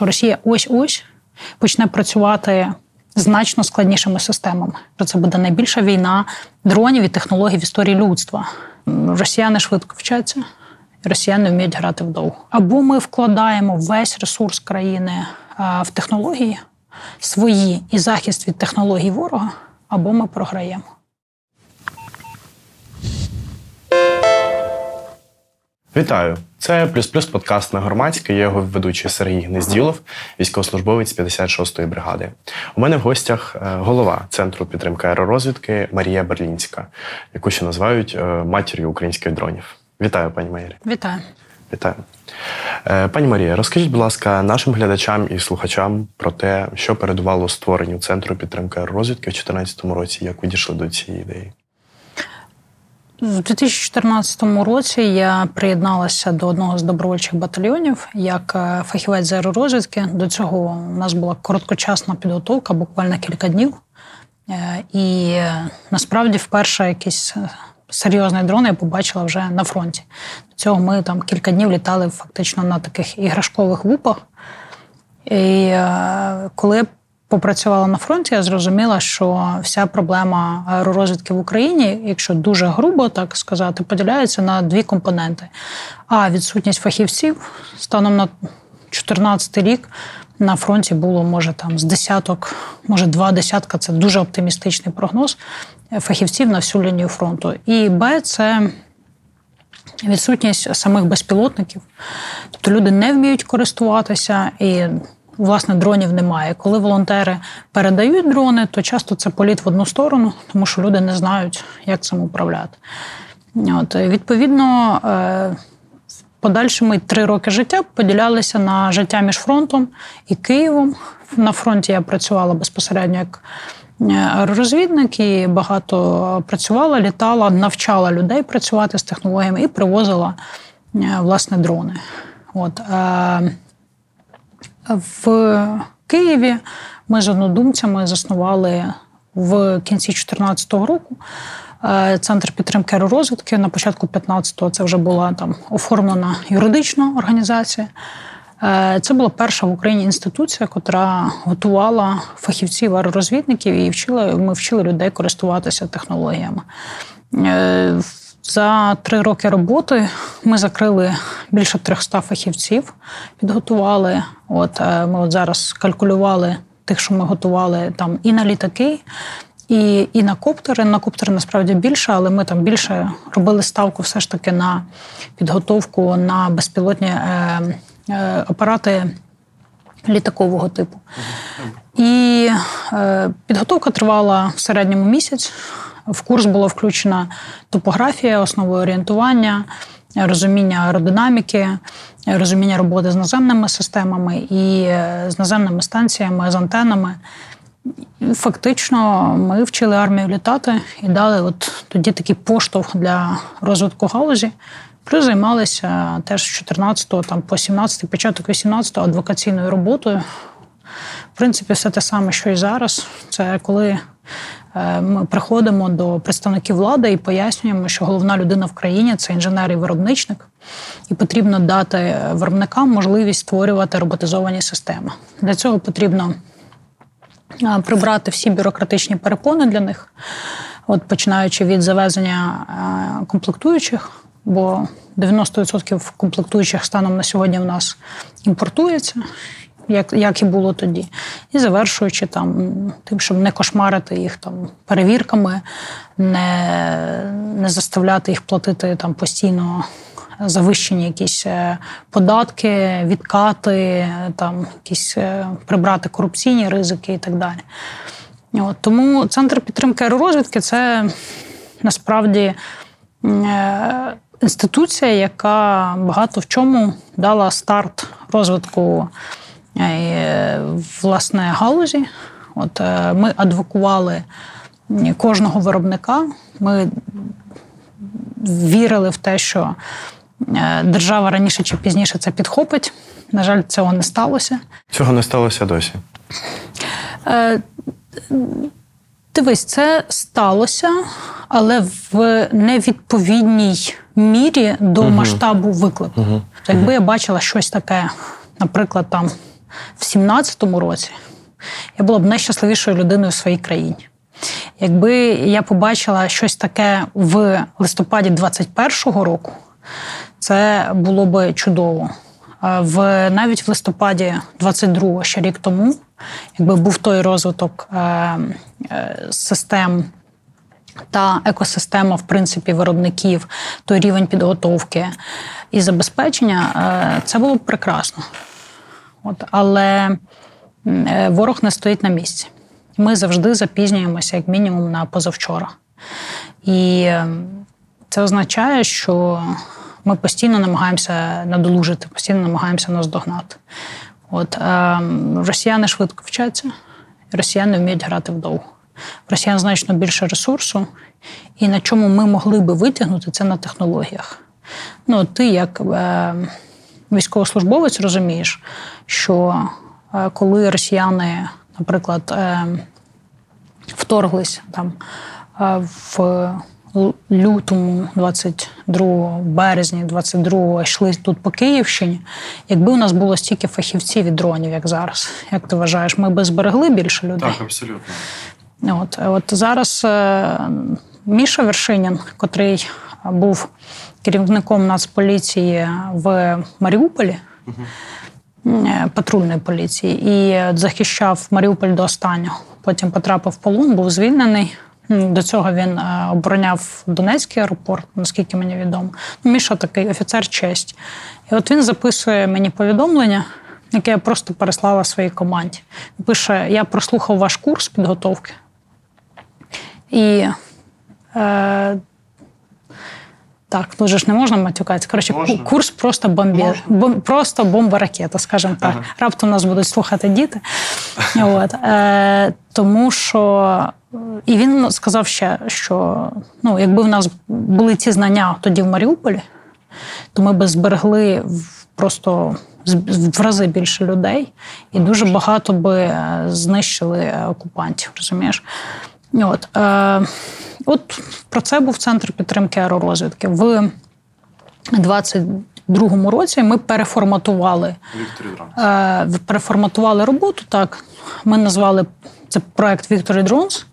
Росія ось ось почне працювати значно складнішими системами. Це буде найбільша війна дронів і технологій в історії людства. Росіяни швидко вчаться, росіяни вміють грати вдовго. Або ми вкладаємо весь ресурс країни в технології свої і захист від технологій ворога, або ми програємо. Вітаю! Це плюс плюс подкаст на громадське. Я його ведучий Сергій Гнезділов, військовослужбовець 56-ї бригади. У мене в гостях е, голова центру підтримки аеророзвідки Марія Берлінська, яку ще називають е, матір'ю українських дронів. Вітаю, пані Марія. Вітаю. Вітаю. Е, пані Марія, розкажіть, будь ласка, нашим глядачам і слухачам про те, що передувало створенню центру підтримки аеророзвідки в 2014 році, як ви дійшли до цієї ідеї. У 2014 році я приєдналася до одного з добровольчих батальйонів як е, фахівець з аеророзвідки. До цього у нас була короткочасна підготовка, буквально кілька днів. Е, і е, насправді вперше якийсь серйозний дрон я побачила вже на фронті. До цього ми там кілька днів літали фактично на таких іграшкових вупах. І коли попрацювала на фронті, я зрозуміла, що вся проблема аеророзвідки в Україні, якщо дуже грубо так сказати, поділяється на дві компоненти: а відсутність фахівців станом на 2014 рік. На фронті було, може, там з десяток, може, два десятка це дуже оптимістичний прогноз фахівців на всю лінію фронту. І Б, це відсутність самих безпілотників. Тобто люди не вміють користуватися, і власне дронів немає. Коли волонтери передають дрони, то часто це політ в одну сторону, тому що люди не знають, як цим управляти. От, Відповідно, е, подальшими три роки життя поділялися на життя між фронтом і Києвом. На фронті я працювала безпосередньо як е, аеророзвідник і багато працювала, літала, навчала людей працювати з технологіями і привозила е, власне дрони. От. В Києві ми з однодумцями заснували в кінці 2014 року е, центр підтримки аеророзвідки. На початку 15-го це вже була там оформлена юридична організація. Е, це була перша в Україні інституція, яка готувала фахівців аеророзвідників і вчила. Ми вчили людей користуватися технологіями. За три роки роботи ми закрили більше 300 фахівців, підготували. От е, ми от зараз калькулювали тих, що ми готували там і на літаки, і і на коптери. На коптери насправді більше, але ми там більше робили ставку все ж таки на підготовку на безпілотні е, е, апарати літакового типу. І е, підготовка тривала в середньому місяць. В курс була включена топографія, основи орієнтування, розуміння аеродинаміки, розуміння роботи з наземними системами і е, з наземними станціями, з антенами. Фактично, ми вчили армію літати і дали от тоді такий поштовх для розвитку галузі. Плюс займалися теж з 14 там, по 17-й, початок 18-го адвокаційною роботою. В принципі, все те саме, що і зараз. Це коли ми приходимо до представників влади і пояснюємо, що головна людина в країні це інженер і виробничник, і потрібно дати виробникам можливість створювати роботизовані системи. Для цього потрібно е, прибрати всі бюрократичні перепони для них, от починаючи від завезення е, комплектуючих. Бо 90% комплектуючих станом на сьогодні в нас імпортується, як як і було тоді, і завершуючи там тим, щоб не кошмарити їх там перевірками, не не заставляти їх платити там постійно завищені якісь е, податки, відкати, там якісь е, прибрати корупційні ризики і так далі. От, Тому центр підтримки аеророзвідки це насправді. Е, інституція, яка багато в чому дала старт розвитку власне галузі. От е, Ми адвокували кожного виробника. Ми вірили в те, що е, держава раніше чи пізніше це підхопить. На жаль, цього не сталося. Цього не сталося досі. Дивись, це сталося, але в невідповідній мірі до угу. масштабу виклику. Угу. Якби я бачила щось таке, наприклад, там в 17-му році, я була б найщасливішою людиною в своїй країні. Якби я побачила щось таке в листопаді 21-го року, це було б чудово. В навіть в листопаді 22-го, ще рік тому, якби був той розвиток е, е, систем та екосистема, в принципі, виробників, той рівень підготовки і забезпечення, е, це було б прекрасно. От, Але ворог не стоїть на місці. Ми завжди запізнюємося, як мінімум, на позавчора. І це означає, що ми постійно намагаємося надолужити, постійно намагаємося наздогнати. От е, росіяни швидко вчаться, росіяни вміють грати вдовго. Росіян значно більше ресурсу, і на чому ми могли би витягнути це на технологіях. Ну, ти, як е, військовослужбовець, розумієш, що е, коли росіяни, наприклад, е, вторглись там е, в лютому, 22 березня, 22 йшли тут по Київщині. Якби у нас було стільки фахівців і дронів, як зараз, як ти вважаєш, ми би зберегли більше людей? Так, абсолютно. От от зараз Міша Вершинін, котрий був керівником Нацполіції в Маріуполі. Угу. Патрульної поліції і захищав Маріуполь до останнього. Потім потрапив в полон, був звільнений. До цього він е, обороняв Донецький аеропорт, наскільки мені відомо. Ну, Міша такий офіцер честь. І от він записує мені повідомлення, яке я просто переслала своїй команді. Пише: Я прослухав ваш курс підготовки. І е, так, тут же ж не можна матюкатися. Коротше, можна. курс просто бомбі, бом, просто бомба ракета, скажімо так. Ага. Раптом нас будуть слухати діти. От. Е, Тому що і він сказав ще, що ну, якби в нас були ці знання тоді в Маріуполі, то ми би зберегли просто в рази більше людей, і дуже багато би е, знищили окупантів. Розумієш? От, е, от про це був центр підтримки аеророзвідки. В 22-му році ми переформатували е, переформатували роботу. Так, ми назвали це проект Victory Drones.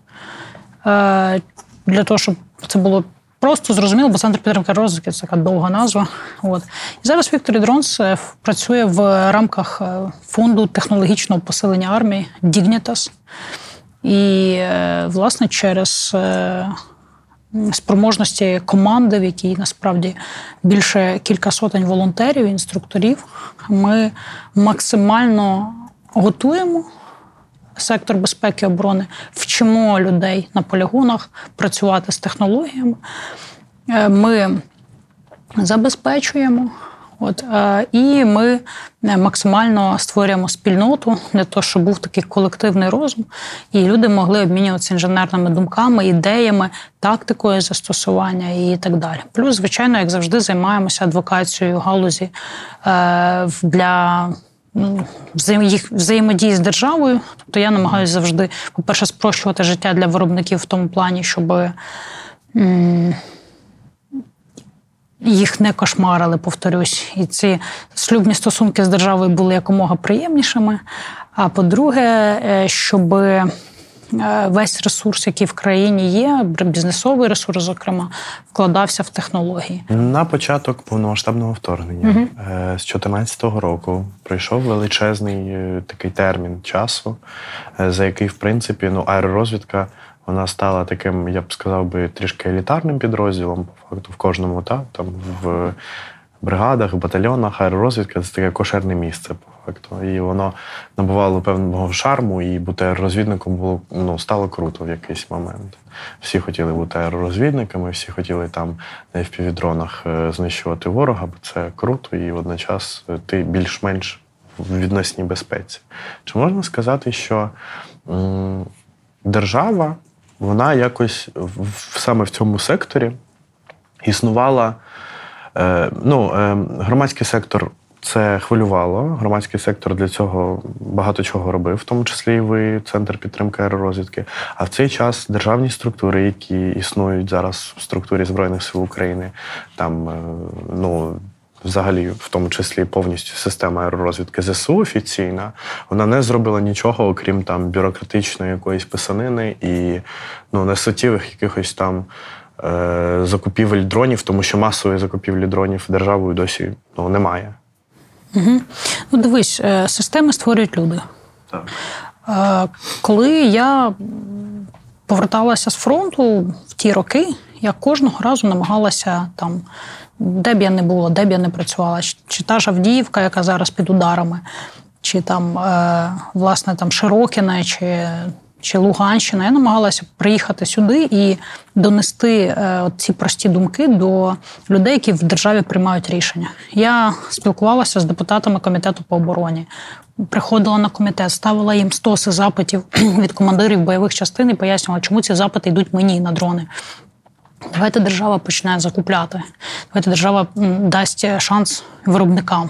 Е, для того, щоб це було просто зрозуміло, бо центр підтримки розвитку це така довга назва. От. І зараз Victory Drones працює в рамках е, фонду технологічного посилення армії Dignitas. І, е, власне, через спроможності команди, в якій насправді більше кілька сотень волонтерів, інструкторів, ми максимально готуємо сектор безпеки і оборони, вчимо людей на полігонах працювати з технологіями. Е, ми забезпечуємо. От е, і ми е, максимально створюємо спільноту для того, щоб був такий колективний розум, і люди могли обмінюватися інженерними думками, ідеями, тактикою застосування і так далі. Плюс, звичайно, як завжди, займаємося адвокацією галузі для їх взаємодії з державою. Тобто я намагаюся завжди, по-перше, спрощувати життя для виробників в тому плані, щоб їх не кошмарили, повторюсь. І ці шлюбні стосунки з державою були якомога приємнішими. А по-друге, е, щоб Е, весь ресурс, який в країні є, бізнесовий ресурс, зокрема, вкладався в технології. На початок повномасштабного вторгнення угу. з 2014 року пройшов величезний такий термін часу, за який, в принципі, ну аеророзвідка. Вона стала таким, я б сказав би, трішки елітарним підрозділом, по факту, в кожному, та, там в бригадах, батальйонах, аеророзвідка це таке кошерне місце, по факту. І воно набувало певного шарму, і бути аеророзвідником було ну, стало круто в якийсь момент. Всі хотіли бути аеророзвідниками, всі хотіли там на FPV-дронах е, знищувати ворога, бо це круто, і водночас ти більш-менш в відносній безпеці. Чи можна сказати, що держава, вона якось в, саме в цьому секторі існувала. Е, ну, е, Громадський сектор це хвилювало. Громадський сектор для цього багато чого робив, в тому числі і ви, центр підтримки аеророзвідки. А в цей час державні структури, які існують зараз в структурі Збройних сил України, там е, ну. Взагалі, в тому числі повністю система аеророзвідки ЗСУ офіційна, вона не зробила нічого, окрім там бюрократичної якоїсь писанини і ну, несуттєвих якихось там е, закупівель дронів, тому що масової закупівлі дронів державою досі ну, немає. Угу. Ну, дивись, е, системи створюють люди. Так. Е, коли я поверталася з фронту в ті роки, я кожного разу намагалася там, де б я не була, де б я не працювала, чи та ж Авдіївка, яка зараз під ударами, чи там, е, власне, там Широкіне, чи чи Луганщина, я намагалася приїхати сюди і донести е, ці прості думки до людей, які в державі приймають рішення. Я спілкувалася з депутатами комітету по обороні. Приходила на комітет, ставила їм стоси запитів від командирів бойових частин і пояснювала, чому ці запити йдуть мені на дрони. Давайте держава почне закупляти. Давайте держава дасть шанс виробникам.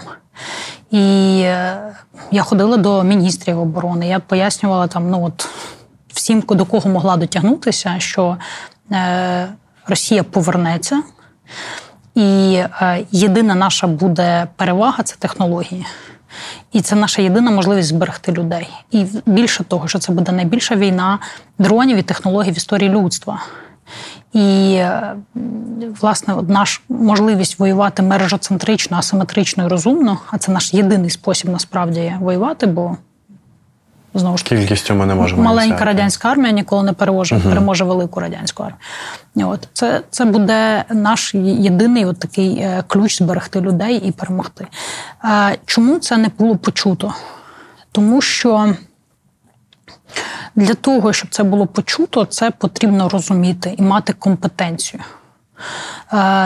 І е, я ходила до міністрів оборони. Я пояснювала там, ну от всім, до кого могла дотягнутися, що е, Росія повернеться, і е, єдина наша буде перевага це технології. І це наша єдина можливість зберегти людей. І більше того, що це буде найбільша війна дронів і технологій в історії людства. І, е, власне, наша можливість воювати мережоцентрично, асиметрично і розумно, а це наш єдиний спосіб насправді воювати, бо знову ж таки кількістю ми не можемо маленька взяти. радянська армія ніколи не переможе, угу. переможе велику радянську армію. От це це буде наш єдиний от такий е, ключ зберегти людей і перемогти. Чому це не було почуто? Тому що. Для того, щоб це було почуто, це потрібно розуміти і мати компетенцію.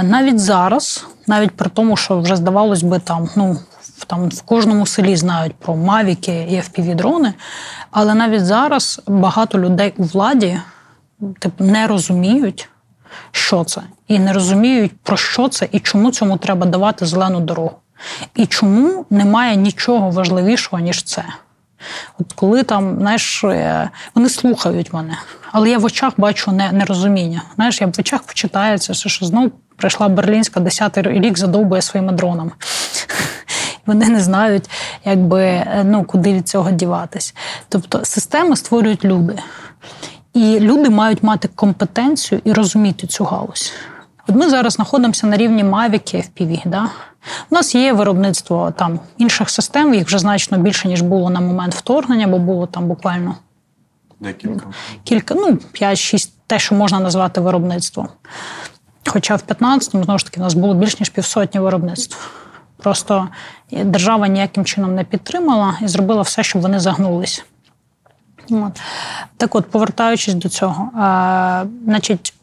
Навіть зараз, навіть при тому, що вже здавалось би, там ну там в кожному селі знають про мавіки і fpv дрони але навіть зараз багато людей у владі типу, не розуміють, що це, і не розуміють, про що це і чому цьому треба давати зелену дорогу. І чому немає нічого важливішого, ніж це. От коли там, знаєш, е, вони слухають мене, але я в очах бачу нерозуміння. Знаєш, я в очах почитається, що знову прийшла Берлінська 10-й рік задовбує своїми дронами. Вони не знають, якби ну куди від цього діватись. Тобто системи створюють люди, і люди мають мати компетенцію і розуміти цю галузь. От ми зараз знаходимося на рівні Mavic і FPV. Да? У нас є виробництво там інших систем, їх вже значно більше, ніж було на момент вторгнення, бо було там буквально Декілька. кілька, ну, 5-6, те, що можна назвати виробництвом. Хоча в 15-му, знову ж таки, у нас було більш ніж півсотні виробництв. Просто держава ніяким чином не підтримала і зробила все, щоб вони загнулись. От. Так от, повертаючись до цього, а, значить,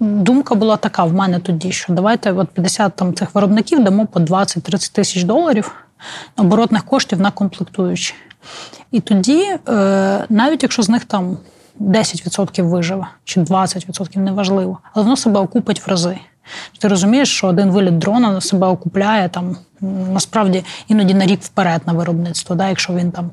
думка була така в мене тоді, що давайте от 50 там, цих виробників дамо по 20-30 тисяч доларів оборотних коштів на комплектуючі. І тоді, е, навіть якщо з них там 10% виживе чи 20% неважливо, але воно себе окупить в рази. Ти розумієш, що один виліт дрона на себе окупляє там насправді іноді на рік вперед на виробництво, да, якщо він там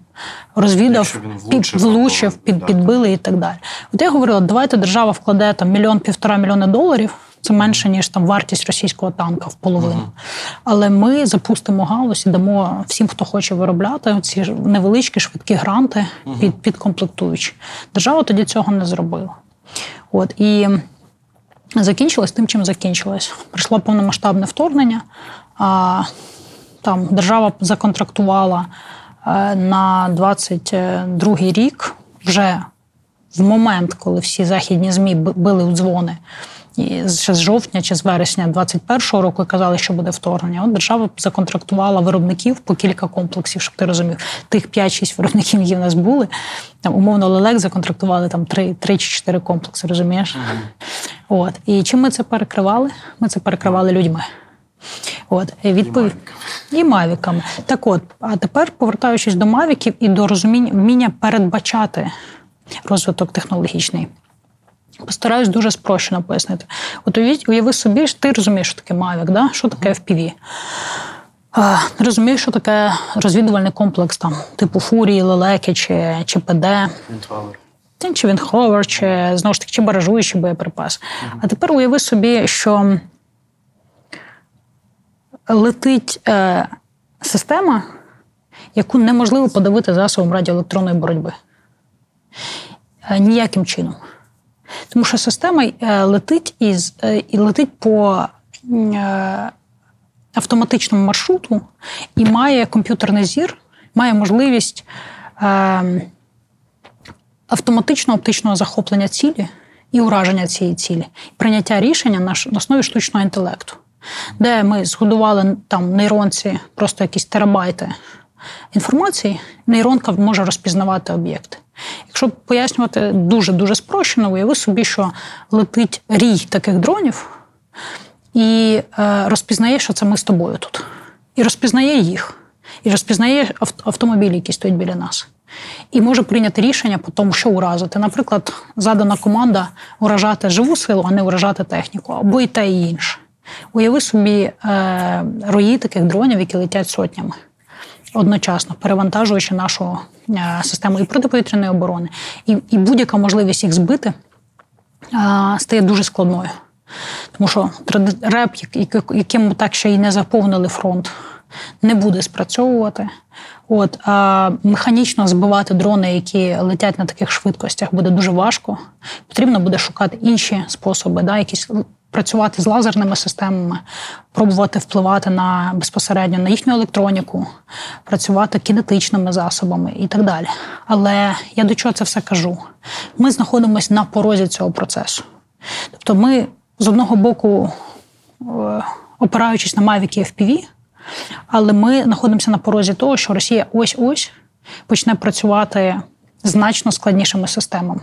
розвідав, він влучив, під, влучив під, підбили і так далі. От я говорила, давайте держава вкладе там мільйон-півтора мільйони доларів. Це менше, ніж там вартість російського танка в половину. Uh-huh. Але ми запустимо галузь і дамо всім, хто хоче виробляти ці невеличкі швидкі гранти під під комплектуючі. Держава тоді цього не зробила. От і закінчилось тим, чим закінчилось. Прийшло повномасштабне вторгнення. А там держава законтрактувала е, на 22-й рік вже в момент, коли всі західні змі били у дзвони. І ще з жовтня чи з вересня 21-го року казали, що буде вторгнення. От держава законтрактувала виробників по кілька комплексів, щоб ти розумів. Тих 5-6 виробників, які в нас були. Там умовно лелек законтрактували там 3, 3 чи 4 комплекси, розумієш? Mm-hmm. От. І чим ми це перекривали? Ми це перекривали людьми. От, відповідь і мавіками. Так от, а тепер, повертаючись до мавіків і до розуміння вміння передбачати розвиток технологічний. Постараюсь дуже спрощено пояснити. От уяви собі, ти розумієш, що таке Mavic, да? що таке FPV. Розумієш, що таке розвідувальний комплекс, там, типу фурії, лелеки чи чи ПД. Чи Вінховер, чи знову ж таки, чи баражуючий боєприпас. Uh-huh. А тепер уяви собі, що летить е, система, яку неможливо подавити засобом радіоелектронної боротьби. Е, ніяким чином. Тому що система е, летить із, е, і летить по е, автоматичному маршруту і має комп'ютерний зір, має можливість автоматичного оптичного захоплення цілі і ураження цієї цілі, прийняття рішення на основі штучного інтелекту, де ми згодували там нейронці просто якісь терабайти інформації, нейронка може розпізнавати об'єкти. Якщо пояснювати дуже дуже спрощено, уяви собі, що летить рій таких дронів і е, розпізнає, що це ми з тобою тут. І розпізнає їх, і розпізнає ав- автомобілі, які стоять біля нас. І може прийняти рішення по тому, що уразити. Наприклад, задана команда уражати живу силу, а не уражати техніку, або і те, і інше. Уяви собі е, рої таких дронів, які летять сотнями одночасно, перевантажуючи нашу е, систему і протиповітряної оборони, і, і будь-яка можливість їх збити е, стає дуже складною. Тому що реп, як- як- яким ми так ще й не заповнили фронт, не буде спрацьовувати. От, а механічно збивати дрони, які летять на таких швидкостях, буде дуже важко. Потрібно буде шукати інші способи, да, якісь працювати з лазерними системами, пробувати впливати на безпосередньо на їхню електроніку, працювати кинетичними засобами і так далі. Але я до чого це все кажу? Ми знаходимося на порозі цього процесу. Тобто, ми з одного боку, е, опираючись на Mavic і FPV, але ми знаходимося на порозі того, що Росія ось-ось почне працювати значно складнішими системами,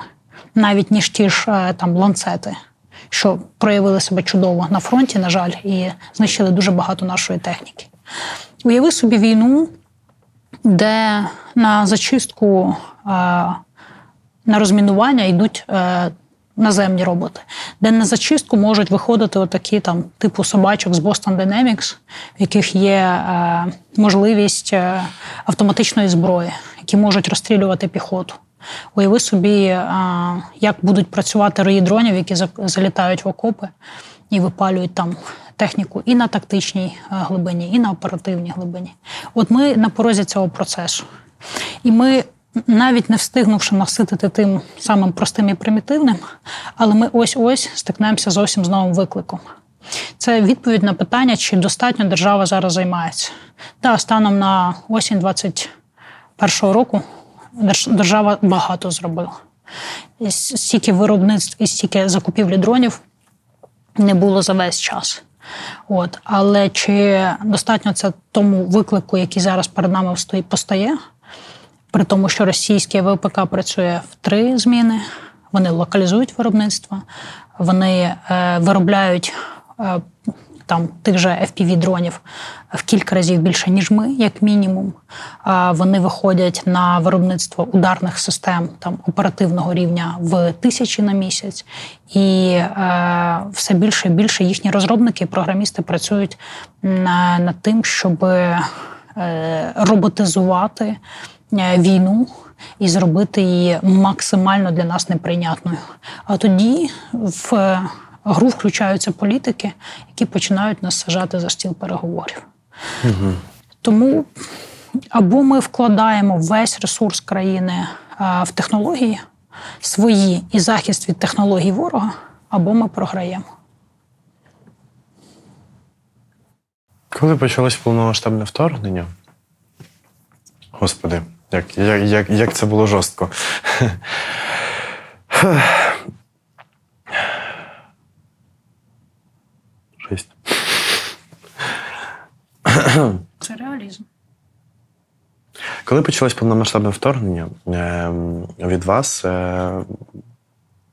навіть ніж ті ж е, там ланцети, що проявили себе чудово на фронті, на жаль, і знищили дуже багато нашої техніки. Уяви собі війну, де на зачистку, е, на розмінування йдуть е, наземні роботи, де на зачистку можуть виходити отакі там типу собачок з Boston Dynamics, в яких є е, можливість автоматичної зброї, які можуть розстрілювати піхоту. Уяви собі, е, як будуть працювати рої дронів, які залітають в окопи і випалюють там техніку і на тактичній е, глибині, і на оперативній глибині. От ми на порозі цього процесу. І ми, навіть не встигнувши наситити тим самим простим і примітивним, але ми ось-ось стикнемося зовсім з новим викликом. Це відповідь на питання, чи достатньо держава зараз займається. Так, станом на осінь 21-го року держава багато зробила. Стільки виробництв і стільки закупівлі дронів не було за весь час. От. Але чи достатньо це тому виклику, який зараз перед нами постає, при тому, що російське ВПК працює в три зміни, вони локалізують виробництво, вони е, виробляють е, там тих же FPV-дронів в кілька разів більше, ніж ми, як мінімум. Вони виходять на виробництво ударних систем там оперативного рівня в тисячі на місяць, і е, все більше і більше їхні розробники, і програмісти працюють на, над тим, щоб е, роботизувати е, війну і зробити її максимально для нас неприйнятною. А тоді в гру включаються політики, які починають нас сажати за стіл переговорів. Тому або ми вкладаємо весь ресурс країни в технології свої і захист від технологій ворога, або ми програємо. Коли почалось повномасштабне вторгнення? Господи, як, як, як, як це було жорстко. Жесть. Це реалізм. Коли почалось повномасштабне вторгнення, е, від вас е,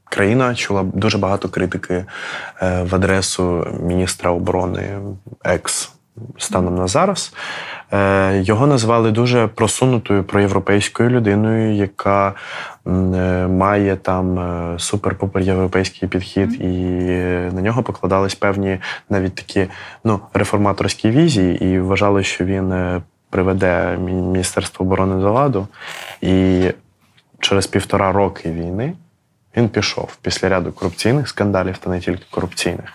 країна чула дуже багато критики е, в адресу міністра оборони екс станом на зараз. Е, Його назвали дуже просунутою проєвропейською людиною, яка е, має там е, суперпоперєвропейський підхід, і на нього покладались певні навіть такі ну, реформаторські візії, і вважали, що він приведе Міністерство оборони до ладу. І через півтора роки війни він пішов після ряду корупційних скандалів та не тільки корупційних.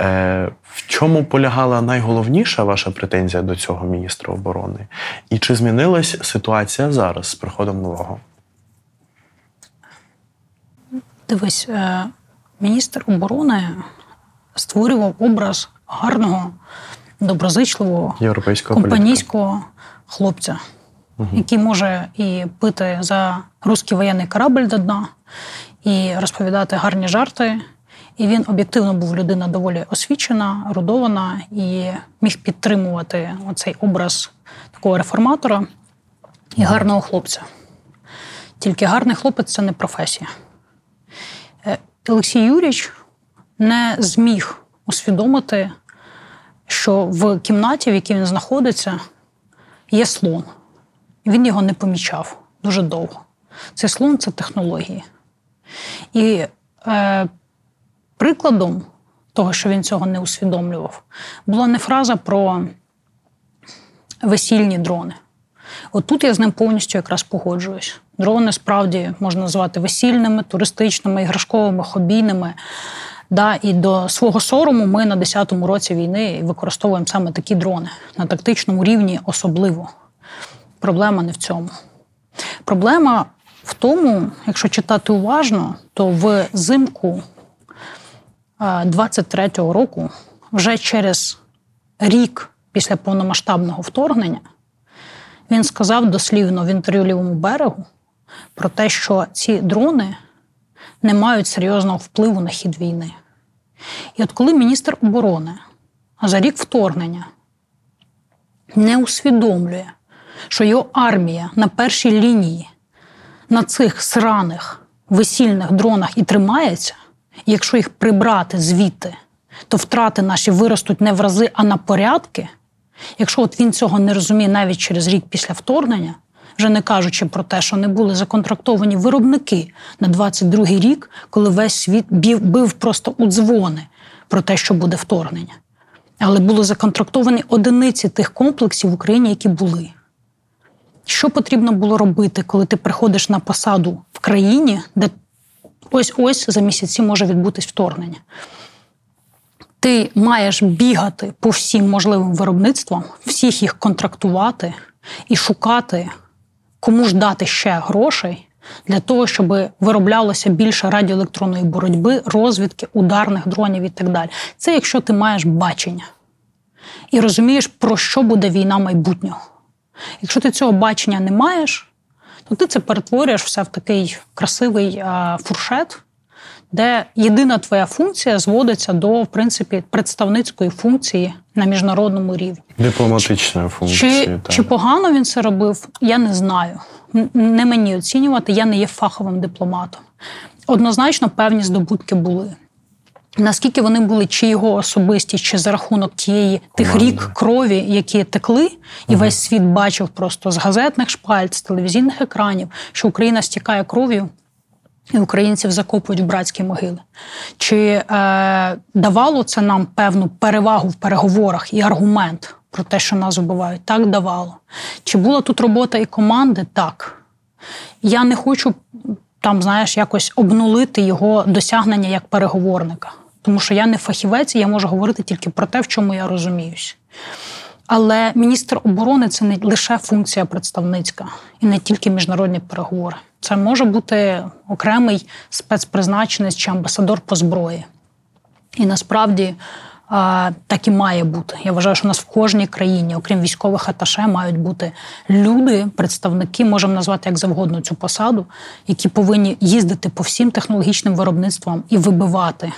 Е, В чому полягала найголовніша ваша претензія до цього міністра оборони? І чи змінилась ситуація зараз з приходом нового? Дивись, е, міністр оборони створював образ гарного, доброзичливого, Європейського компанійського хлопця, який може і пити за русський воєнний корабль до дна, і розповідати гарні жарти. І він об'єктивно був людина доволі освічена, родована і міг підтримувати оцей образ такого реформатора і гарного хлопця. Тільки гарний хлопець це не професія. Е, Олексій Юрійович не зміг усвідомити, що в кімнаті, в якій він знаходиться, є слон. Він його не помічав дуже довго. Цей слон це технології. І е, прикладом того, що він цього не усвідомлював, була не фраза про весільні дрони. От тут я з ним повністю якраз погоджуюсь. Дрони справді можна назвати весільними, туристичними, іграшковими, хобійними. Да, І до свого сорому ми на 10-му році війни використовуємо саме такі дрони на тактичному рівні особливо. Проблема не в цьому. Проблема в тому, якщо читати уважно, то в зимку 23-го року, вже через рік після повномасштабного вторгнення, він сказав дослівно в інтерв'ю лівому берегу про те, що ці дрони не мають серйозного впливу на хід війни. І от коли міністр оборони за рік вторгнення не усвідомлює, що його армія на першій лінії на цих сраних весільних дронах і тримається, якщо їх прибрати звідти, то втрати наші виростуть не в рази, а на порядки. Якщо от він цього не розуміє навіть через рік після вторгнення, вже не кажучи про те, що не були законтрактовані виробники на 22-й рік, коли весь світ бив, просто у дзвони про те, що буде вторгнення. Але були законтрактовані одиниці тих комплексів в Україні, які були. Що потрібно було робити, коли ти приходиш на посаду в країні, де ось ось за місяці може відбутись вторгнення? Ти маєш бігати по всім можливим виробництвам, всіх їх контрактувати і шукати, кому ж дати ще грошей для того, щоб вироблялося більше радіоелектронної боротьби, розвідки, ударних дронів і так далі. Це якщо ти маєш бачення і розумієш, про що буде війна майбутнього. Якщо ти цього бачення не маєш, то ти це перетворюєш все в такий красивий а, фуршет, де єдина твоя функція зводиться до в принципі представницької функції на міжнародному рівні. Дипломатичної функції. Чи, так. чи погано він це робив, я не знаю. Не мені оцінювати, я не є фаховим дипломатом. Однозначно, певні здобутки були. Наскільки вони були чи його особисті, чи за рахунок тієї тих рік крові, які текли, і весь світ бачив просто з газетних шпальт, з телевізійних екранів, що Україна стікає кров'ю, і українців закопують в братські могили. Чи е, давало це нам певну перевагу в переговорах і аргумент про те, що нас вбивають? Так давало. Чи була тут робота і команди? Так. Я не хочу там, знаєш, якось обнулити його досягнення як переговорника. Тому що я не фахівець, і я можу говорити тільки про те, в чому я розуміюсь. Але міністр оборони це не лише функція представницька і не тільки міжнародні переговори. Це може бути окремий спецпризначенець чи амбасадор по зброї. І насправді так і має бути. Я вважаю, що у нас в кожній країні, окрім військових аташе, мають бути люди, представники, можемо назвати як завгодно цю посаду, які повинні їздити по всім технологічним виробництвам і вибивати.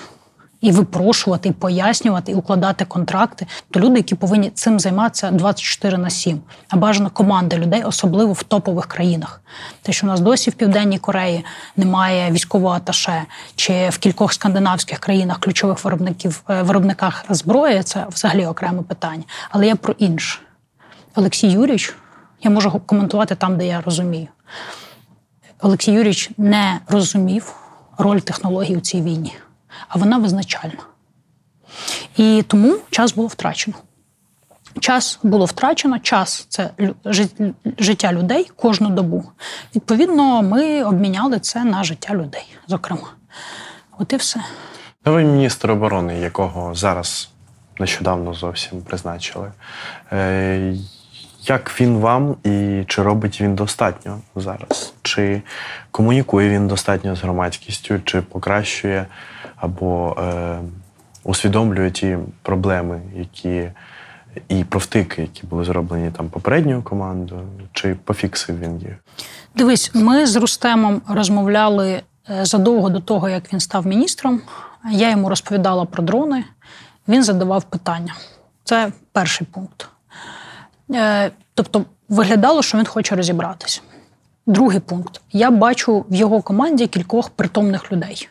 І випрошувати, і пояснювати, і укладати контракти, то люди, які повинні цим займатися 24 на 7. а бажано команди людей, особливо в топових країнах. Те, що у нас досі в Південній Кореї немає військового аташе, чи в кількох скандинавських країнах ключових виробників е, виробниках зброї, це взагалі окреме питання. Але я про інше. Олексій Юрійович, я можу коментувати там, де я розумію. Олексій Юрійович не розумів роль технологій у цій війні а вона визначальна. І тому час було втрачено. Час було втрачено, час це життя людей кожну добу. Відповідно, ми обміняли це на життя людей, зокрема. От і все. Новий міністр оборони, якого зараз нещодавно зовсім призначили. Як він вам і чи робить він достатньо зараз? Чи комунікує він достатньо з громадськістю, чи покращує або е, усвідомлює ті проблеми, які і провтики, які були зроблені там попередньою командою, чи пофіксив він їх? Дивись, ми з Рустемом розмовляли е, задовго до того, як він став міністром. Я йому розповідала про дрони, він задавав питання. Це перший пункт. Е, Тобто, виглядало, що він хоче розібратися. Другий пункт. Я бачу в його команді кількох притомних людей.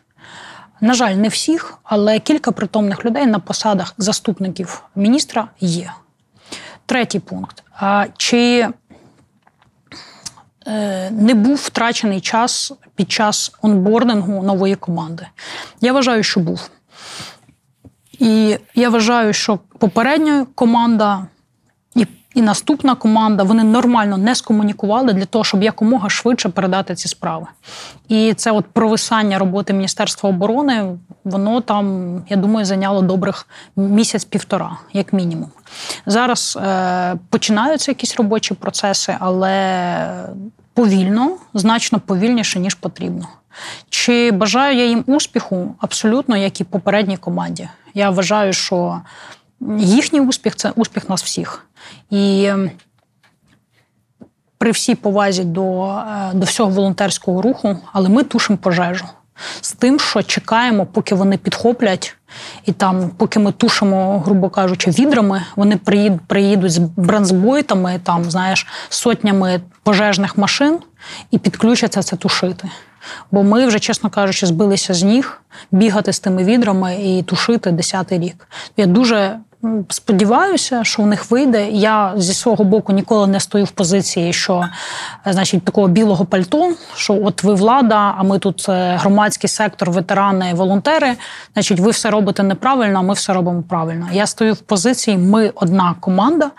На жаль, не всіх, але кілька притомних людей на посадах заступників міністра є. Третій пункт. Чи е, не був втрачений час під час онбордингу нової команди? Я вважаю, що був. І я вважаю, що попередня команда і, наступна команда вони нормально не скомунікували для того, щоб якомога швидше передати ці справи. І це от провисання роботи Міністерства оборони, воно там, я думаю, зайняло добрих місяць-півтора, як мінімум. Зараз е, починаються якісь робочі процеси, але повільно, значно повільніше, ніж потрібно. Чи бажаю я їм успіху? Абсолютно, як і попередній команді. Я вважаю, що їхній успіх це успіх нас всіх. І ем, при всій повазі до, е, до всього волонтерського руху, але ми тушимо пожежу з тим, що чекаємо, поки вони підхоплять, і там, поки ми тушимо, грубо кажучи, відрами, вони приїдуть, приїдуть з бронзбойтами, там, знаєш, сотнями пожежних машин і підключаться це тушити. Бо ми вже, чесно кажучи, збилися з ніг бігати з тими відрами і тушити десятий рік. Я дуже сподіваюся, що в них вийде. Я зі свого боку ніколи не стою в позиції, що значить такого білого пальто, що от ви влада, а ми тут е, громадський сектор, ветерани, волонтери. Значить, ви все робите неправильно, а ми все робимо правильно. Я стою в позиції, ми одна команда,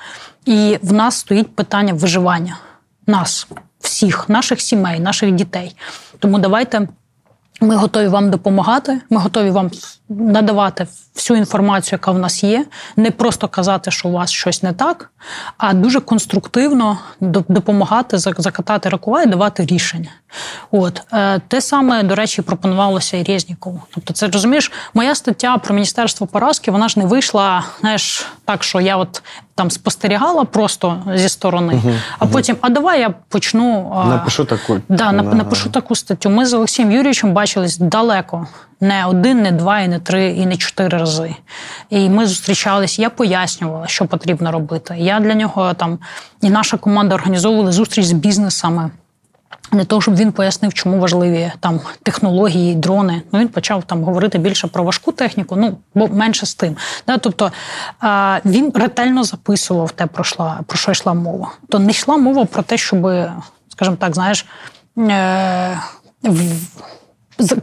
і в нас стоїть питання виживання нас, всіх, наших сімей, наших дітей. Тому давайте. Ми готові вам допомагати. Ми готові вам надавати всю інформацію, яка в нас є. Не просто казати, що у вас щось не так, а дуже конструктивно допомагати закатати ракува і давати рішення. От е, те саме, до речі, пропонувалося і Резнікову. Тобто, це розумієш, моя стаття про міністерство поразки вона ж не вийшла, знаєш, так, що я от там спостерігала просто зі сторони, угу, а угу. потім, а давай я почну напишу таку да, напишу таку статтю. Ми з Олексієм Юрійовичем бачились далеко. Не один, не два, і не три, і не чотири рази. І ми зустрічались. Я пояснювала, що потрібно робити. Я для нього там і наша команда організовували зустріч з бізнесами. Не того, щоб він пояснив, чому важливі там технології, дрони. Ну він почав там говорити більше про важку техніку, ну бо менше з тим. Да? Тобто він ретельно записував те, про, шла, про що йшла мова. То не йшла мова про те, щоб, скажімо так, знаєш. Е-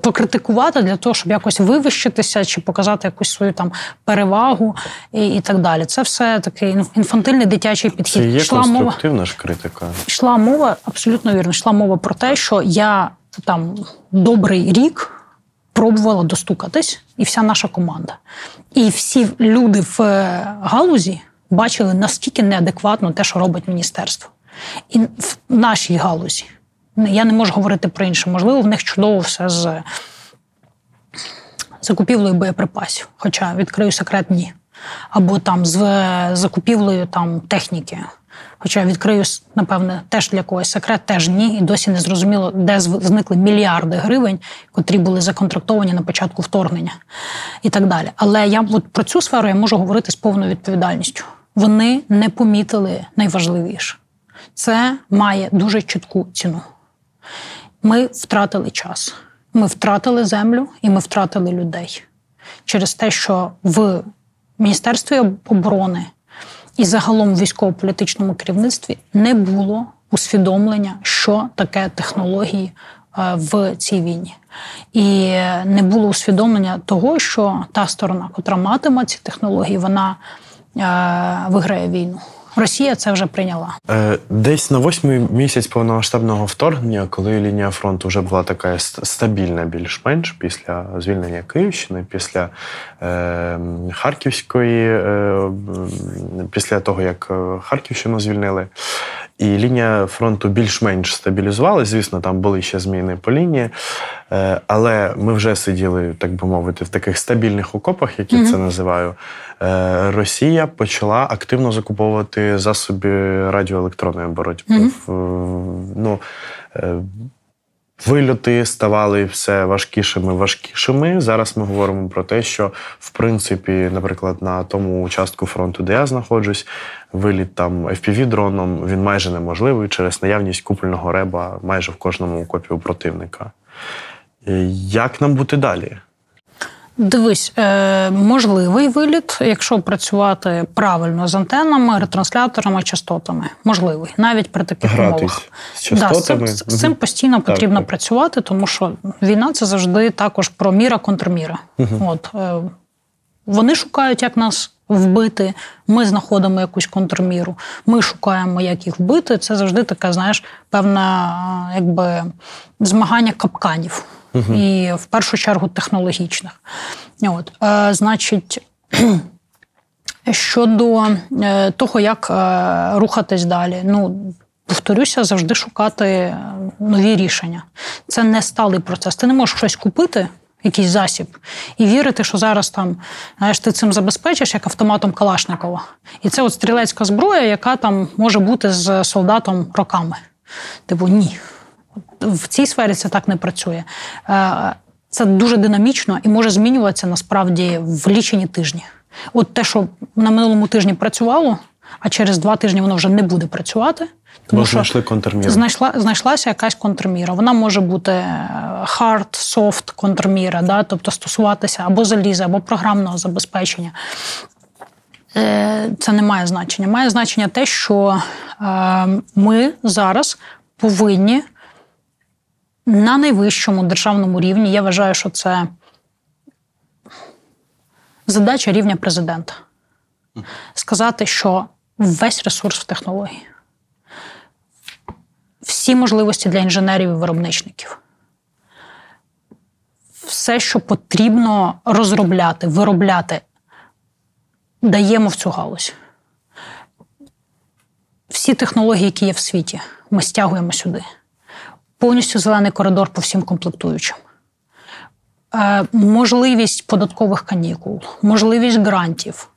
покритикувати для того, щоб якось вивищитися чи показати якусь свою там перевагу і і так далі. Це все такий інфантильний дитячий підхід. Це є Шла конструктивна мова, ж критика. Йшла мова, абсолютно вірно. Йшла мова про те, що я там добрий рік. Пробувала достукатись, і вся наша команда. І всі люди в е, галузі бачили наскільки неадекватно те, що робить міністерство, і в нашій галузі. Я не можу говорити про інше. Можливо, в них чудово все з закупівлею боєприпасів, хоча відкрию секрет, ні. Або там з закупівлею там техніки. Хоча відкрию, напевне, теж для когось секрет, теж ні, і досі не зрозуміло, де зникли мільярди гривень, котрі були законтрактовані на початку вторгнення і так далі. Але я от про цю сферу я можу говорити з повною відповідальністю. Вони не помітили найважливіше. Це має дуже чітку ціну. Ми втратили час, ми втратили землю і ми втратили людей. Через те, що в Міністерстві оборони і загалом в військово-політичному керівництві не було усвідомлення, що таке технології е, в цій війні, і не було усвідомлення того, що та сторона, котра матиме ці технології, вона е, виграє війну. Росія це вже прийняла. Е, Десь на восьмий місяць повномасштабного вторгнення, коли лінія фронту вже була така стабільна, більш-менш після звільнення Київщини, після е, Харківської, е, після того як е, Харківщину звільнили. І лінія фронту більш-менш стабілізувалася. Звісно, там були ще зміни по лінії, Е, але ми вже сиділи, так би мовити, в таких стабільних окопах, як я це називаю. Е, Росія почала активно закуповувати засоби радіоелектронної боротьби. В- Ну, е, Вильоти ставали все важкішими, важкішими. Зараз ми говоримо про те, що в принципі, наприклад, на тому участку фронту, де я знаходжусь, виліт там fpv дроном він майже неможливий через наявність купольного реба майже в кожному окопі у противника. Е, Як нам бути далі? Дивись, е, можливий виліт, якщо працювати правильно з антеннами, ретрансляторами, частотами. Можливий, навіть при таких Гратись умовах. з Да, з, цим, з цим постійно потрібно так. працювати, тому що війна це завжди також про міра контрміра. От, е, вони шукають, як нас вбити. Ми знаходимо якусь контрміру. Ми шукаємо, як їх вбити. Це завжди таке, знаєш, певне якби змагання капканів. І в першу чергу технологічних. От, е, значить, щодо е, того, як е, рухатись далі, ну. Повторюся, завжди шукати нові рішення. Це не сталий процес. Ти не можеш щось купити, якийсь засіб, і вірити, що зараз там знаєш, ти цим забезпечиш як автоматом Калашникова. І це от стрілецька зброя, яка там може бути з солдатом роками. Типу, ні. В цій сфері це так не працює. Е, Це дуже динамічно і може змінюватися насправді в лічені тижні. От те, що на минулому тижні працювало, а через два тижні воно вже не буде працювати. Бо знайшли контрміру. Знайшла, знайшлася якась контрміра. Вона може бути е, hard, soft контрміра, да? тобто стосуватися або заліза, або програмного забезпечення. Е, Це не має значення. Має значення те, що ми зараз повинні на найвищому державному рівні, я вважаю, що це задача рівня президента. Сказати, що весь ресурс в технології, всі можливості для інженерів і виробничників, все, що потрібно розробляти, виробляти, даємо в цю галузь. Всі технології, які є в світі, ми стягуємо сюди. Повністю зелений коридор по всім комплектуючим. Е, можливість податкових канікул, можливість грантів,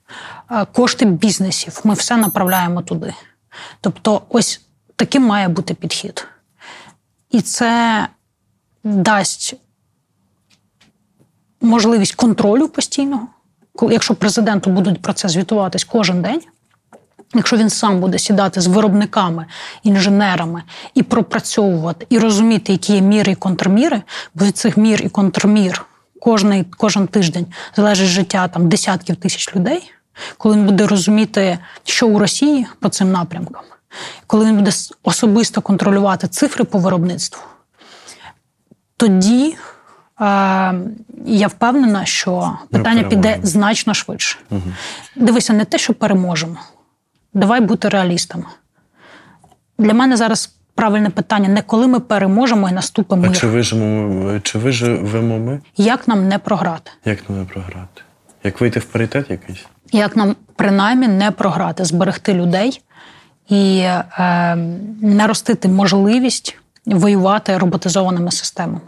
е, кошти бізнесів. Ми все направляємо туди. Тобто, ось таким має бути підхід. І це дасть можливість контролю постійного. Якщо президенту будуть про це звітуватись кожен день, якщо він сам буде сідати з виробниками, інженерами і пропрацьовувати, і розуміти, які є міри і контрміри, бо від цих мір і контрмір кожний, кожен тиждень залежить життя там, десятків тисяч людей, коли він буде розуміти, що у Росії по цим напрямкам, коли він буде особисто контролювати цифри по виробництву, тоді е, я впевнена, що питання піде значно швидше. Дивися, не те, що переможемо. Давай бути реалістами. Для мене зараз правильне питання не коли ми переможемо і наступимо А чи виживемо, чи виживемо ми? Як нам не програти? Як нам не програти? Як вийти в паритет якийсь? Як нам принаймні не програти, зберегти людей і е, наростити можливість воювати роботизованими системами?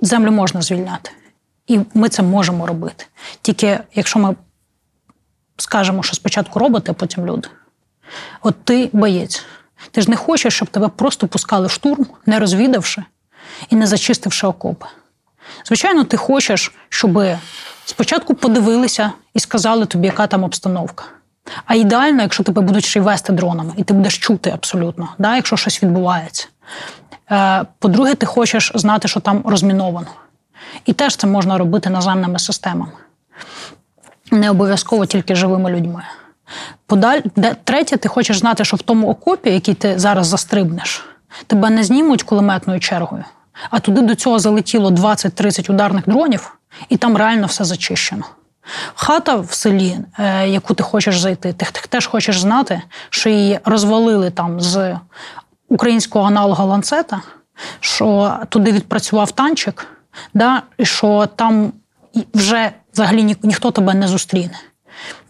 Землю можна звільняти. І ми це можемо робити. Тільки якщо ми скажемо, що спочатку роботи, а потім люди. От ти боєць. Ти ж не хочеш, щоб тебе просто пускали в штурм, не розвідавши і не зачистивши окопи. Звичайно, ти хочеш, щоб спочатку подивилися і сказали тобі, яка там обстановка. А ідеально, якщо тебе будуть ще й вести дронами, і ти будеш чути абсолютно, да, якщо щось відбувається. Е, По-друге, ти хочеш знати, що там розміновано. І теж це можна робити наземними системами. Не обов'язково тільки живими людьми. Подаль... де- Третє, ти хочеш знати, що в тому окопі, який ти зараз застрибнеш, тебе не знімуть кулеметною чергою, а туди до цього залетіло 20-30 ударних дронів, і там реально все зачищено. Хата в селі, е, яку ти хочеш зайти, ти теж хочеш знати, що її розвалили там з українського аналога ланцета, що туди відпрацював танчик, да, і що там вже взагалі ні, ніхто тебе не зустріне.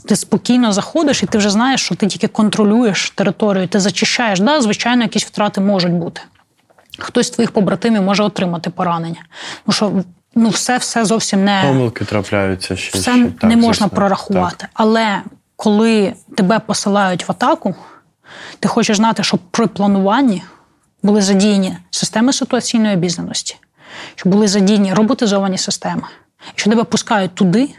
Ти спокійно заходиш, і ти вже знаєш, що ти тільки контролюєш територію, ти зачищаєш. Да, Звичайно, якісь втрати можуть бути. Хтось з твоїх побратимів може отримати поранення. Тому що ну, все все зовсім не помилки трапляються ще. Все ще. Так, не можна звісно. прорахувати. Так. Але коли тебе посилають в атаку, ти хочеш знати, щоб при плануванні були задіяні системи ситуаційної обізнаності, щоб були задіяні роботизовані системи, що тебе пускають туди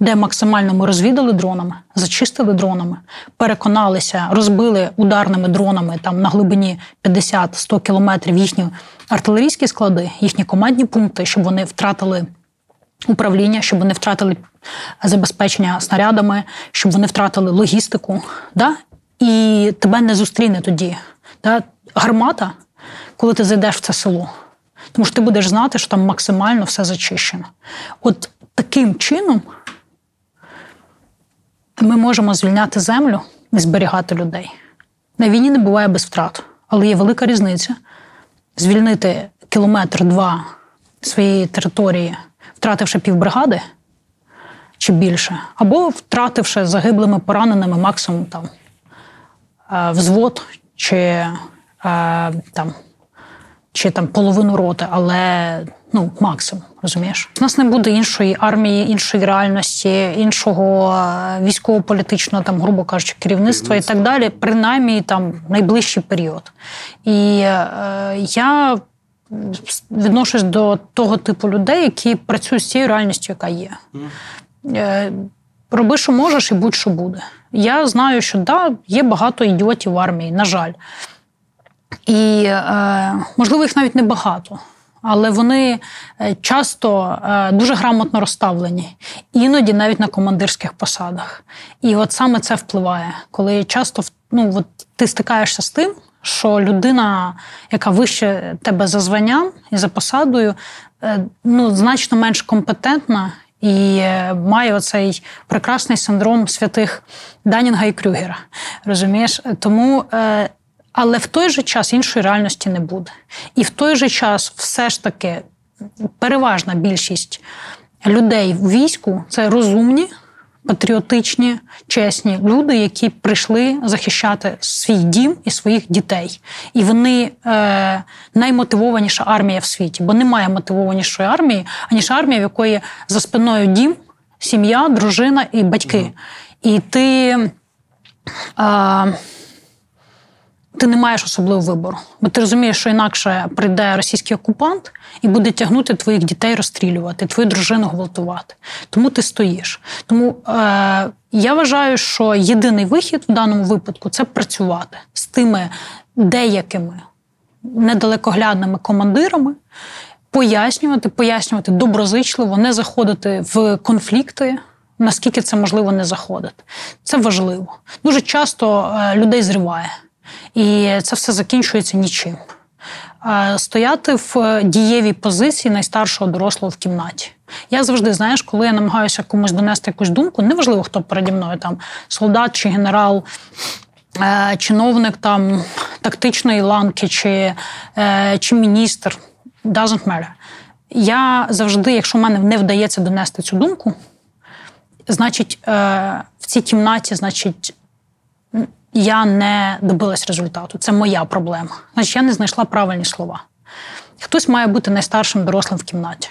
де максимально ми розвідали дронами, зачистили дронами, переконалися, розбили ударними дронами там на глибині 50-100 кілометрів їхні артилерійські склади, їхні командні пункти, щоб вони втратили. Управління, щоб вони втратили забезпечення снарядами, щоб вони втратили логістику, да? і тебе не зустріне тоді. Да? Гармата, коли ти зайдеш в це село. Тому що ти будеш знати, що там максимально все зачищено. От таким чином ми можемо звільняти землю і зберігати людей. На війні не буває без втрат, але є велика різниця звільнити кілометр-два своєї території, втративши півбригади чи більше, або втративши загиблими пораненими максимум там е, взвод чи е, там чи там половину роти, але ну максимум, розумієш? У нас не буде іншої армії, іншої реальності, іншого е, військово-політичного, там, грубо кажучи, керівництва і так далі, принаймні там найближчий період. І е, я відношусь до того типу людей, які працюють з цією реальністю, яка є. Е, Роби, що можеш, і будь-що буде. Я знаю, що да, є багато ідіотів в армії, на жаль. І, е, можливо, їх навіть небагато, але вони е, часто е, дуже грамотно розставлені, іноді навіть на командирських посадах. І от саме це впливає, коли часто ну, от ти стикаєшся з тим, що людина, яка вище тебе за званням і за посадою, ну, значно менш компетентна. І має оцей прекрасний синдром святих Данінга і Крюгера. Розумієш? Тому але в той же час іншої реальності не буде. І в той же час, все ж таки, переважна більшість людей в війську це розумні, патріотичні, чесні люди, які прийшли захищати свій дім і своїх дітей. І вони е, наймотивованіша армія в світі, бо немає мотивованішої армії, аніж армія, в якої за спиною дім, сім'я, дружина і батьки. Mm. І ти. Е, ти не маєш особливого вибору, бо ти розумієш, що інакше прийде російський окупант і буде тягнути твоїх дітей розстрілювати, твою дружину гвалтувати. Тому ти стоїш. Тому е, я вважаю, що єдиний вихід в даному випадку це працювати з тими деякими недалекоглядними командирами. Пояснювати, пояснювати доброзичливо, не заходити в конфлікти, наскільки це можливо не заходити. Це важливо. Дуже часто е, людей зриває. І це все закінчується нічим. Стояти в дієвій позиції найстаршого дорослого в кімнаті. Я завжди, знаєш, коли я намагаюся комусь донести якусь думку, неважливо, хто переді мною там солдат чи генерал, е, чиновник там тактичної ланки, чи, е, чи міністр, doesn't matter. Я завжди, якщо мене не вдається донести цю думку, значить, е, в цій кімнаті, значить, я не добилась результату. Це моя проблема. Значить, я не знайшла правильні слова. Хтось має бути найстаршим дорослим в кімнаті.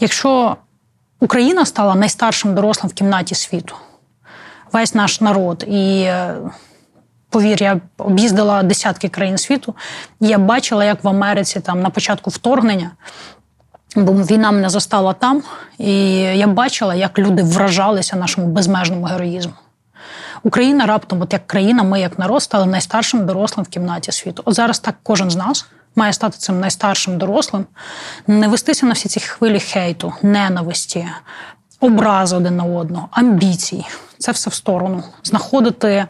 Якщо Україна стала найстаршим дорослим в кімнаті світу, весь наш народ, і е, повір, я об'їздила десятки країн світу, я бачила, як в Америці там на початку вторгнення. Бо війна мене застала там, і я бачила, як люди вражалися нашому безмежному героїзму. Україна раптом, от як країна, ми як народ, стали найстаршим дорослим в кімнаті світу. От зараз так кожен з нас має стати цим найстаршим дорослим, не вестися на всі ці хвилі хейту, ненависті, образи один на одного, амбіцій. Це все в сторону. Знаходити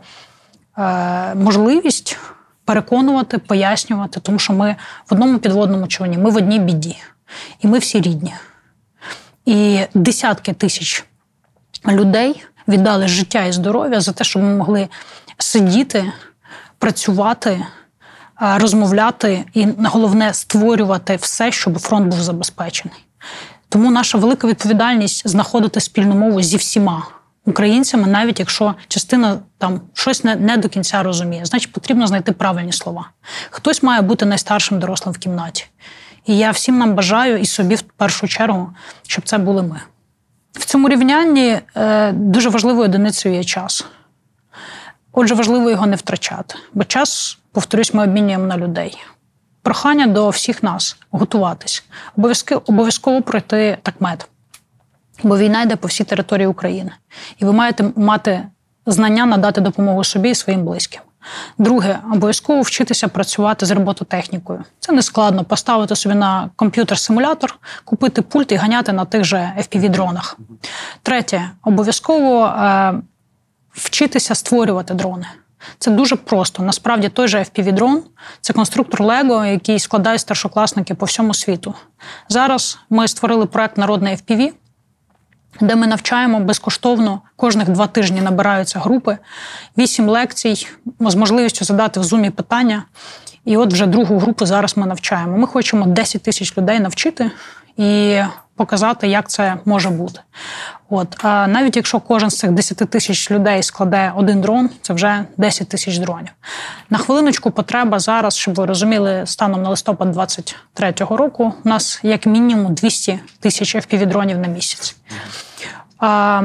е, можливість переконувати, пояснювати, тому що ми в одному підводному човні, ми в одній біді, і ми всі рідні. І десятки тисяч людей віддали життя і здоров'я за те, щоб ми могли сидіти, працювати, е, розмовляти і головне створювати все, щоб фронт був забезпечений. Тому наша велика відповідальність знаходити спільну мову зі всіма українцями, навіть якщо частина там щось не, не до кінця розуміє. Значить, потрібно знайти правильні слова. Хтось має бути найстаршим дорослим в кімнаті. І я всім нам бажаю і собі в першу чергу, щоб це були ми. В цьому рівнянні е, дуже важливою одиницею є час. Отже, важливо його не втрачати, бо час, повторюсь, ми обмінюємо на людей. Прохання до всіх нас готуватись, обов'язково, обов'язково пройти такмет, бо війна йде по всій території України. І ви маєте мати знання надати допомогу собі і своїм близьким. Друге, обов'язково вчитися працювати з робототехнікою. Це не складно поставити собі на комп'ютер симулятор, купити пульт і ганяти на тих же FPV-дронах. Третє, обов'язково е, вчитися створювати дрони. Це дуже просто. Насправді той же FPV-дрон – це конструктор Lego, який складають старшокласники по всьому світу. Зараз ми створили проект Народний FPV, де ми навчаємо безкоштовно. Кожних два тижні набираються групи, вісім лекцій з можливістю задати в зумі питання. І от вже другу групу зараз ми навчаємо. Ми хочемо 10 тисяч людей навчити і показати, як це може бути. От а навіть якщо кожен з цих 10 тисяч людей складе один дрон, це вже 10 тисяч дронів. На хвилиночку потреба зараз, щоб ви розуміли, станом на листопад 23-го року у нас як мінімум 200 тисяч FPV-дронів на місяць. А,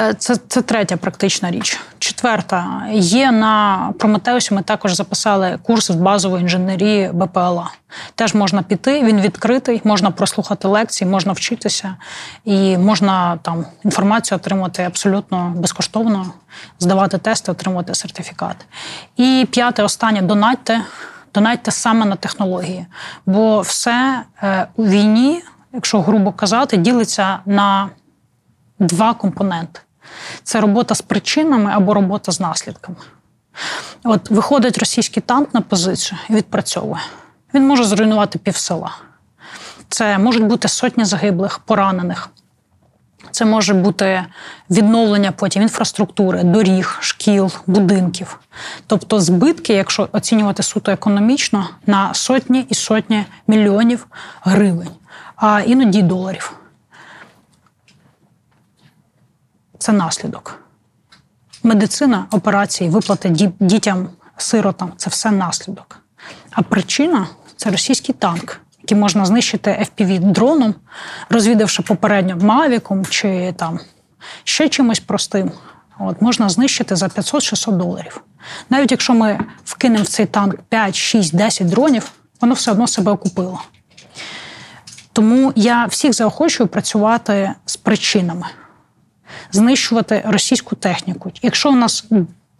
Е, Це, це третя практична річ. Четверта є на Прометеусі. Ми також записали курс з базової інженерії БПЛА. Теж можна піти. Він відкритий, можна прослухати лекції, можна вчитися і можна там інформацію отримати абсолютно безкоштовно, здавати тести, отримувати сертифікат. І п'яте, останнє донатьте. Донатьте саме на технології, бо все е, у війні, якщо грубо казати, ділиться на два компоненти: це робота з причинами або робота з наслідками. От виходить російський танк на позицію і відпрацьовує. Він може зруйнувати пів села. Це можуть бути сотні загиблих, поранених. Це може бути відновлення потім інфраструктури, доріг, шкіл, будинків. Тобто збитки, якщо оцінювати суто економічно, на сотні і сотні мільйонів гривень, а іноді доларів. Це наслідок. Медицина, операції, виплати ді- дітям, сиротам це все наслідок. А причина це російський танк, який можна знищити FPV-дроном, розвідавши попередньо мавіком чи там ще чимось простим. От, можна знищити за 500-600 доларів. Навіть якщо ми вкинемо в цей танк 5, 6, 10 дронів, воно все одно себе окупило. Тому я всіх заохочую працювати з причинами знищувати російську техніку. Якщо у нас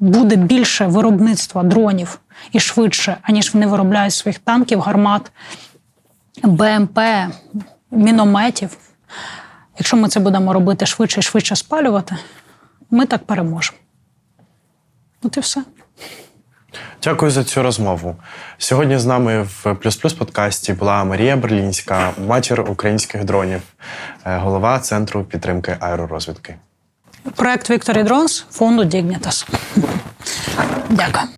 буде більше виробництва дронів і швидше, аніж вони виробляють своїх танків, гармат, БМП, мінометів. Якщо ми це будемо робити швидше і швидше спалювати, ми так переможемо. От і все. Дякую за цю розмову. Сьогодні з нами в Плюс Плюс подкасті була Марія Берлінська, матір українських дронів, е, голова центру підтримки аеророзвідки. Проект Victory Drones фонду Dignitas. Дякую.